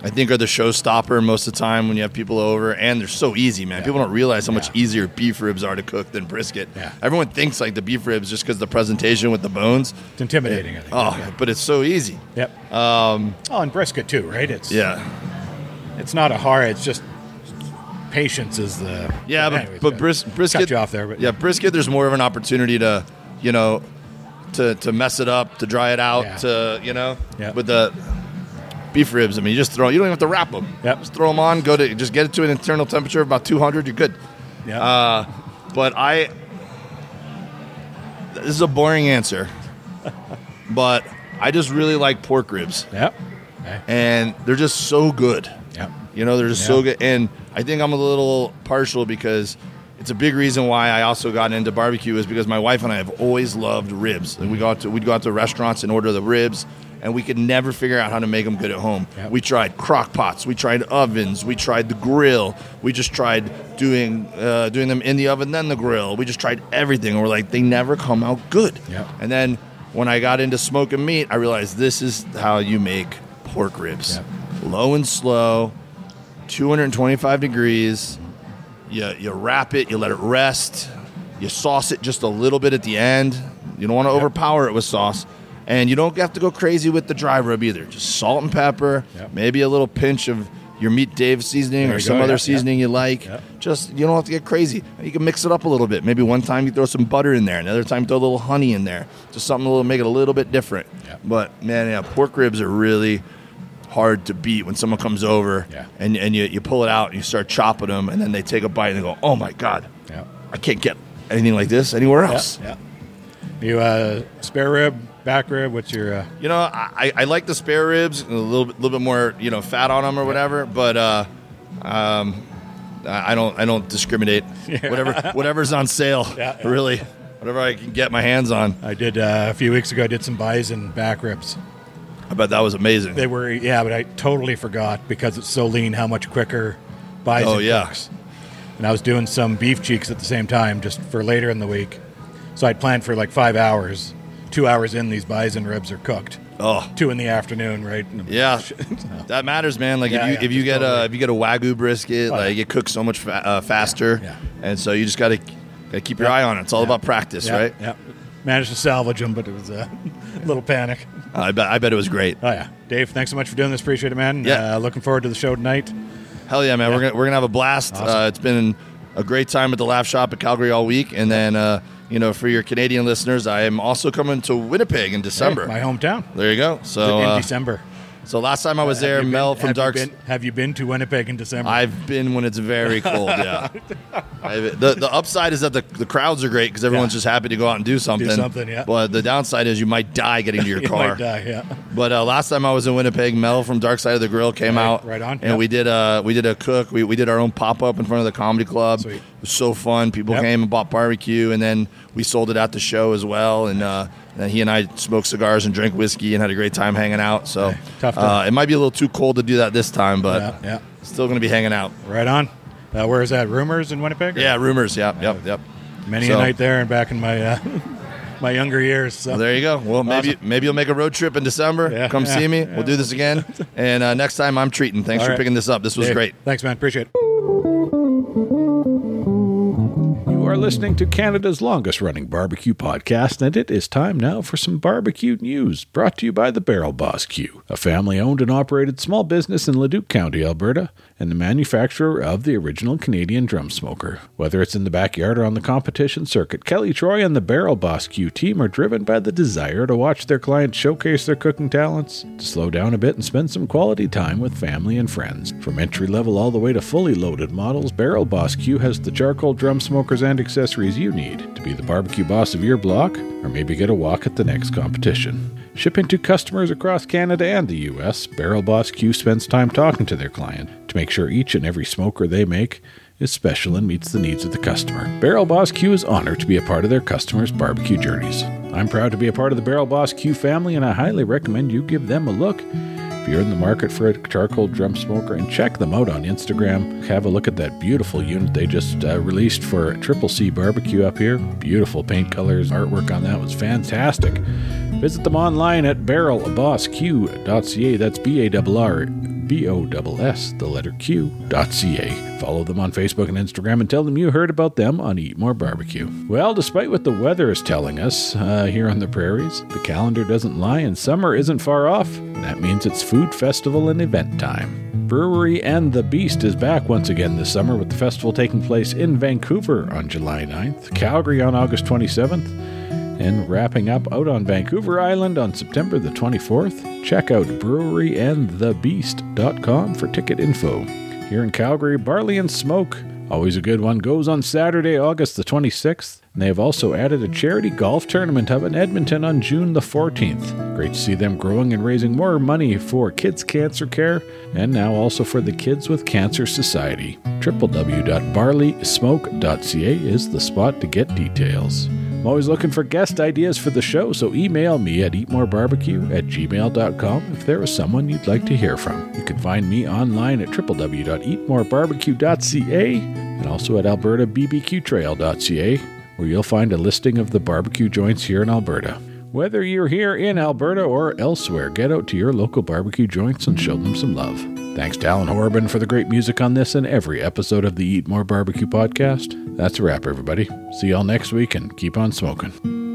I think, are the showstopper most of the time when you have people over, and they're so easy, man. People don't realize how much easier beef ribs are to cook than brisket. Yeah. Everyone thinks like the beef ribs just because the presentation with the bones. it's intimidating. I think. Oh, yeah. but it's so easy. Yep. Um, oh, and brisket too, right? It's Yeah, It's not a hard. It's just patience is the. yeah, but, anyways, but bris- brisket. cut you off there, but yeah, brisket. There's more of an opportunity to, you know, to to mess it up, to dry it out, Yeah. to you know, Yeah. with the beef ribs. I mean, you just throw. You don't even have to wrap them. Yep. Just throw them on. Go to just get it to an internal temperature of about 200. You're good. yeah. Uh, but I. This is a boring answer, *laughs* but I just really like pork ribs, yep. Okay. and they're just so good. Yep. You know, they're just so good. And I think I'm a little partial because it's a big reason why I also got into barbecue is because my wife and I have always loved ribs. And we go out to we'd go out to restaurants and order the ribs, and we could never figure out how to make them good at home. Yep. We tried crock pots, we tried ovens, we tried the grill, we just tried doing uh, doing them in the oven then the grill. We just tried everything. And we're like, they never come out good. Yep. And then when I got into smoking meat, I realized this is how you make pork ribs. Yep. Low and slow, 225 degrees. You, you wrap it, you let it rest, you sauce it just a little bit at the end. You don't want to overpower it with sauce. And you don't have to go crazy with the dry rub either. Just salt and pepper, Yep. maybe a little pinch of your meat Dave seasoning or some go, other yeah. seasoning you like. Yep. Just you don't have to get crazy. You can mix it up a little bit. Maybe one time you throw some butter in there, another time throw a little honey in there. Just something little make it a little bit different. Yep. But man, yeah, pork ribs are really hard to beat when someone comes over Yeah. and, and you, you pull it out and you start chopping them and then they take a bite and they go, oh my God, Yeah. I can't get anything like this anywhere else. Yeah. You uh, spare rib, back rib. What's your? Uh, You know, I, I like the spare ribs, a little bit, little bit more, you know, fat on them or whatever. But uh, um, I I don't, I don't discriminate. *laughs* Whatever, whatever's on sale, Yeah, yeah. really, whatever I can get my hands on. I did uh, a few weeks ago. I did some bison back ribs. I bet that was amazing. They were yeah, but I totally forgot because it's so lean how much quicker bison Oh, yeah. cooks. And I was doing some beef cheeks at the same time just for later in the week. So I'd planned for like five hours. Two hours in, these bison ribs are cooked. oh, Two in the afternoon, right? yeah, *laughs* that matters, man. Like Yeah, if you yeah, if you get totally. a if you get a wagyu brisket, Oh, yeah. like it cooks so much fa- uh, faster, Yeah. and so you just got to keep your Yeah. eye on it. It's all Yeah. about practice, yeah, right? Yeah. Managed to salvage them, but it was a *laughs* little panic. I bet I bet it was great. Oh yeah, Dave, thanks so much for doing this. Appreciate it, man. Yeah. Uh, looking forward to the show tonight. Hell yeah, man! We're gonna we're gonna have a blast. Awesome. Uh, it's been a great time at the Laugh Shop at Calgary all week, and then uh, you know for your Canadian listeners, I am also coming to Winnipeg in December. Hey, my hometown. there you go. So in uh, December. So last time I was there, Have Mel been- from have you Dark. been- have you been to Winnipeg in December? I've been when it's very cold. Yeah. *laughs* The the upside is that the, the crowds are great because everyone's Yeah. just happy to go out and do something. something, yeah. But the downside is you might die getting to *laughs* your You car. might die, yeah. But uh, last time I was in Winnipeg, Mel from Dark Side of the Grill came Right- out, right on, and yep. we did a we did a cook. We, we did our own pop up in front of the comedy club. Sweet. It was so fun. People Yep. came and bought barbecue, and then we sold it at the show as well. And uh, he and I smoked cigars and drank whiskey and had a great time hanging out. So uh, it might be a little too cold to do that this time, but yeah, yeah. still going to be hanging out. Right on. Uh, where is that? Rumors in Winnipeg? or- Yeah, rumors. Yep, yep, yep. Many So- a night there and back in my uh, *laughs* my younger years. So. Well, there you go. Well, maybe Awesome. maybe you'll make a road trip in December. Yeah, Come yeah, see me. yeah. We'll do this again. And uh, next time, I'm treating. Thanks All for right. picking this up. This was Dave, great. Thanks, man. Appreciate it. Are listening to Canada's longest running barbecue podcast, and it is time now for some barbecue news brought to you by the Barrel Boss Q, a family owned and operated small business in Leduc County, Alberta, and the manufacturer of the original Canadian drum smoker. Whether it's in the backyard or on the competition circuit, Kelly Troy and the Barrel Boss Q team are driven by the desire to watch their clients showcase their cooking talents, to slow down a bit and spend some quality time with family and friends. From entry level all the way to fully loaded models, Barrel Boss Q has the charcoal drum smokers and accessories you need to be the barbecue boss of your block or maybe get a walk at the next competition. Shipping to customers across Canada and the US, Barrel Boss Q spends time talking to their client to make sure each and every smoker they make is special and meets the needs of the customer. Barrel Boss Q is honored to be a part of their customers' barbecue journeys. I'm proud to be a part of the Barrel Boss Q family, and I highly recommend you give them a look. If you're in the market for a charcoal drum smoker, and check them out on Instagram. Have a look at that beautiful unit they just uh, released for Triple C Barbecue up here. Beautiful paint colors, artwork on that was fantastic. Visit them online at barrelbossq.ca. That's B A R R B O S S, the letter Q, dot ca. Follow them on Facebook and Instagram and tell them you heard about them on Eat More Barbecue. Well, despite what the weather is telling us uh, here on the prairies, the calendar doesn't lie and summer isn't far off. That means it's food festival and event time. Brewery and the Beast is back once again this summer with the festival taking place in Vancouver on July 9th, Calgary on August 27th, and wrapping up out on Vancouver Island on September the 24th. Check out breweryandthebeast.com for ticket info. Here in Calgary, Barley and Smoke, always a good one, goes on Saturday, August the 26th. And they have also added a charity golf tournament up in Edmonton on June the 14th. Great to see them growing and raising more money for kids' cancer care and now also for the Kids with Cancer Society. www.barleysmoke.ca is the spot to get details. I'm always looking for guest ideas for the show, so email me at eatmorebarbecue at gmail.com if there is someone you'd like to hear from. You can find me online at www.eatmorebarbecue.ca and also at albertabbqtrail.ca, where you'll find a listing of the barbecue joints here in Alberta. Whether you're here in Alberta or elsewhere, get out to your local barbecue joints and show them some love. Thanks to Alan Horban for the great music on this and every episode of the Eat More Barbecue podcast. That's a wrap, everybody. See y'all next week and keep on smoking.